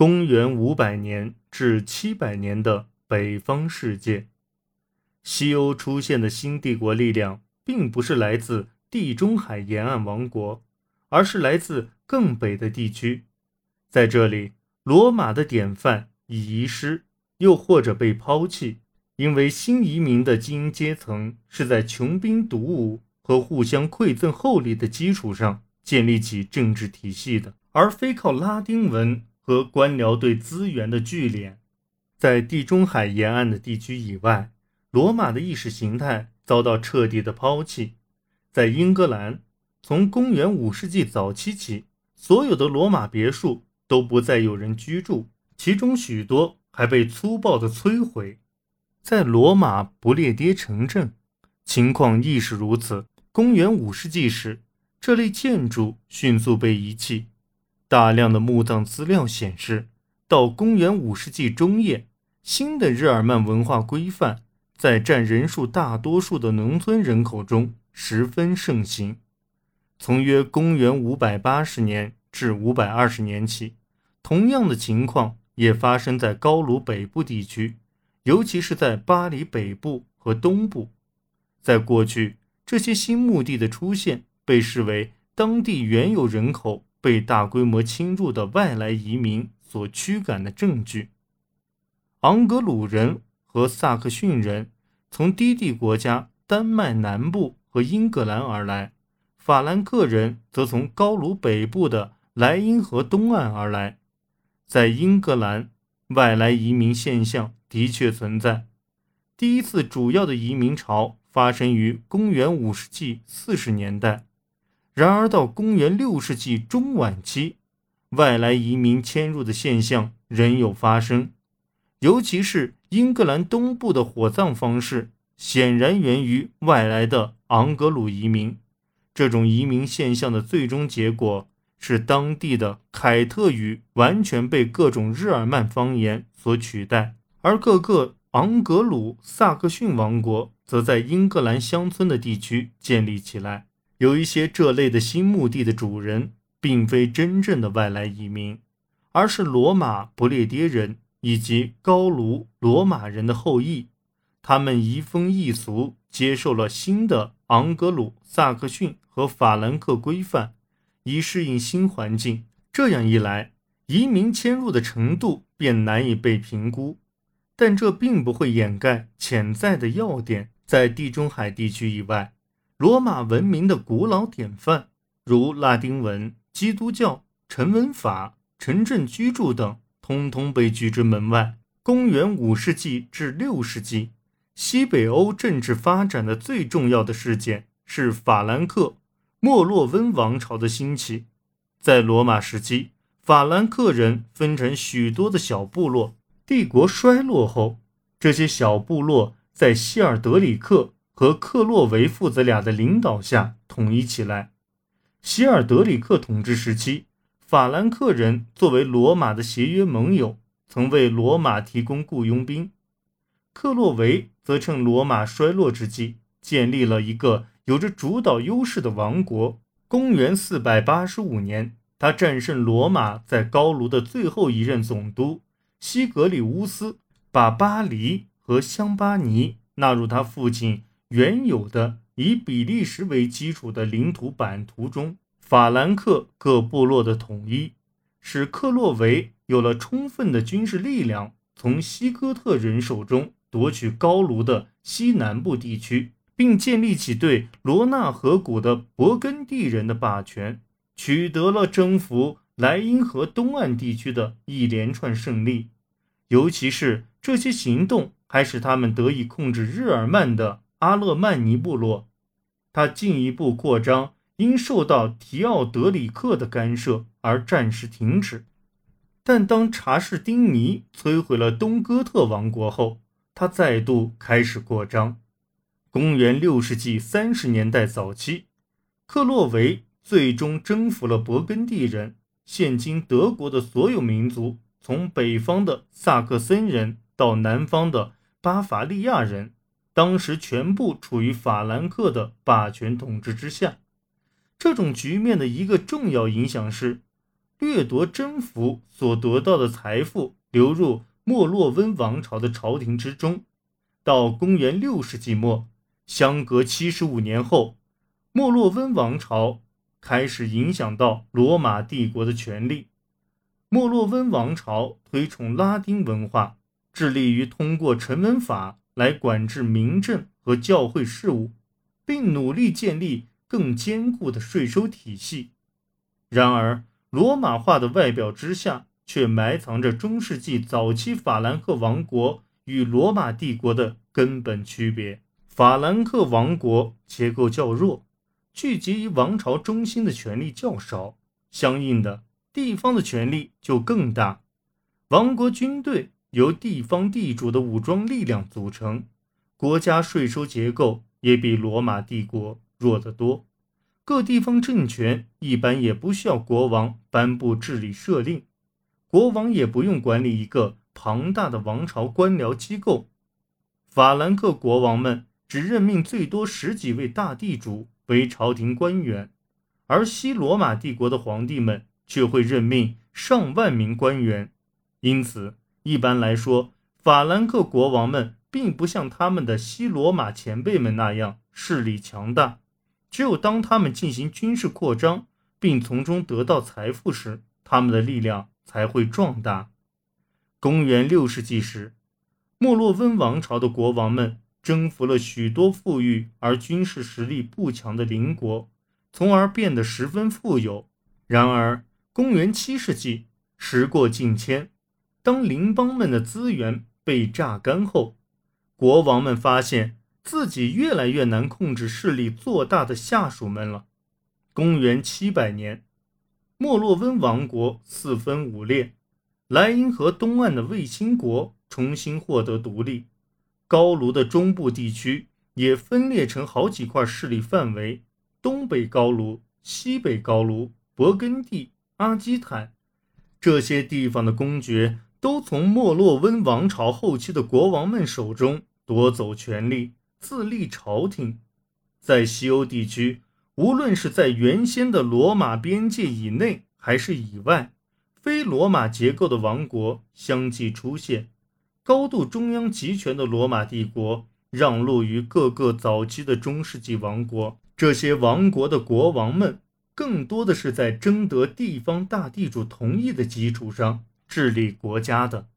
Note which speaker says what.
Speaker 1: 公元五百年至七百年的北方世界，西欧出现的新帝国力量，并不是来自地中海沿岸王国，而是来自更北的地区。在这里，罗马的典范已遗失，又或者被抛弃，因为新移民的精英阶层是在穷兵黩武和互相馈赠厚礼的基础上建立起政治体系的，而非靠拉丁文。和官僚对资源的聚敛，在地中海沿岸的地区以外，罗马的意识形态遭到彻底的抛弃。在英格兰，从公元五世纪早期起，所有的罗马别墅都不再有人居住，其中许多还被粗暴的摧毁。在罗马不列颠城镇，情况亦是如此。公元五世纪时，这类建筑迅速被遗弃。大量的墓葬资料显示，到公元五世纪中叶，新的日耳曼文化规范在占人数大多数的农村人口中十分盛行。从约公元五百八十年至五百二十年起，同样的情况也发生在高卢北部地区，尤其是在巴黎北部和东部。在过去，这些新墓地的出现被视为当地原有人口。被大规模侵入的外来移民所驱赶的证据。昂格鲁人和萨克逊人从低地国家丹麦南部和英格兰而来，法兰克人则从高卢北部的莱茵河东岸而来。在英格兰，外来移民现象的确存在。第一次主要的移民潮发生于公元五世纪四十年代。然而，到公元六世纪中晚期，外来移民迁入的现象仍有发生，尤其是英格兰东部的火葬方式，显然源于外来的昂格鲁移民。这种移民现象的最终结果是，当地的凯特语完全被各种日耳曼方言所取代，而各个昂格鲁萨克逊王国则在英格兰乡村的地区建立起来。有一些这类的新墓地的主人，并非真正的外来移民，而是罗马不列颠人以及高卢罗马人的后裔。他们移风易俗，接受了新的昂格鲁萨克逊和法兰克规范，以适应新环境。这样一来，移民迁入的程度便难以被评估。但这并不会掩盖潜在的要点，在地中海地区以外。罗马文明的古老典范，如拉丁文、基督教、成文法、城镇居住等，通通被拒之门外。公元五世纪至六世纪，西北欧政治发展的最重要的事件是法兰克莫洛温王朝的兴起。在罗马时期，法兰克人分成许多的小部落。帝国衰落后，这些小部落在希尔德里克。和克洛维父子俩的领导下统一起来。希尔德里克统治时期，法兰克人作为罗马的协约盟友，曾为罗马提供雇佣兵。克洛维则趁罗马衰落之际，建立了一个有着主导优势的王国。公元四百八十五年，他战胜罗马在高卢的最后一任总督西格里乌斯，把巴黎和香巴尼纳入他父亲。原有的以比利时为基础的领土版图中，法兰克各部落的统一，使克洛维有了充分的军事力量，从西哥特人手中夺取高卢的西南部地区，并建立起对罗纳河谷的勃艮第人的霸权，取得了征服莱茵河东岸地区的一连串胜利。尤其是这些行动，还使他们得以控制日耳曼的。阿勒曼尼部落，他进一步扩张，因受到提奥德里克的干涉而暂时停止。但当查士丁尼摧毁了东哥特王国后，他再度开始扩张。公元六世纪三十年代早期，克洛维最终征服了勃艮第人，现今德国的所有民族，从北方的萨克森人到南方的巴伐利亚人。当时全部处于法兰克的霸权统治之下。这种局面的一个重要影响是，掠夺征服所得到的财富流入莫洛温王朝的朝廷之中。到公元六世纪末，相隔七十五年后，莫洛温王朝开始影响到罗马帝国的权力。莫洛温王朝推崇拉丁文化，致力于通过成文法来管制民政和教会事务，并努力建立更坚固的税收体系。然而，罗马化的外表之下，却埋藏着中世纪早期法兰克王国与罗马帝国的根本区别。法兰克王国结构较弱，聚集于王朝中心的权力较少，相应的。地方的权力就更大。王国军队由地方地主的武装力量组成，国家税收结构也比罗马帝国弱得多。各地方政权一般也不需要国王颁布治理设令，国王也不用管理一个庞大的王朝官僚机构。法兰克国王们只任命最多十几位大地主为朝廷官员，而西罗马帝国的皇帝们。却会任命上万名官员，因此一般来说，法兰克国王们并不像他们的西罗马前辈们那样势力强大。只有当他们进行军事扩张，并从中得到财富时，他们的力量才会壮大。公元六世纪时，莫洛温王朝的国王们征服了许多富裕而军事实力不强的邻国，从而变得十分富有。然而，公元七世纪，时过境迁，当邻邦们的资源被榨干后，国王们发现自己越来越难控制势力做大的下属们了。公元七百年，莫洛温王国四分五裂，莱茵河东岸的卫星国重新获得独立，高卢的中部地区也分裂成好几块势力范围：东北高卢、西北高卢、勃艮第。阿基坦这些地方的公爵都从莫洛温王朝后期的国王们手中夺走权力，自立朝廷。在西欧地区，无论是在原先的罗马边界以内还是以外，非罗马结构的王国相继出现。高度中央集权的罗马帝国让路于各个早期的中世纪王国，这些王国的国王们。更多的是在征得地方大地主同意的基础上治理国家的。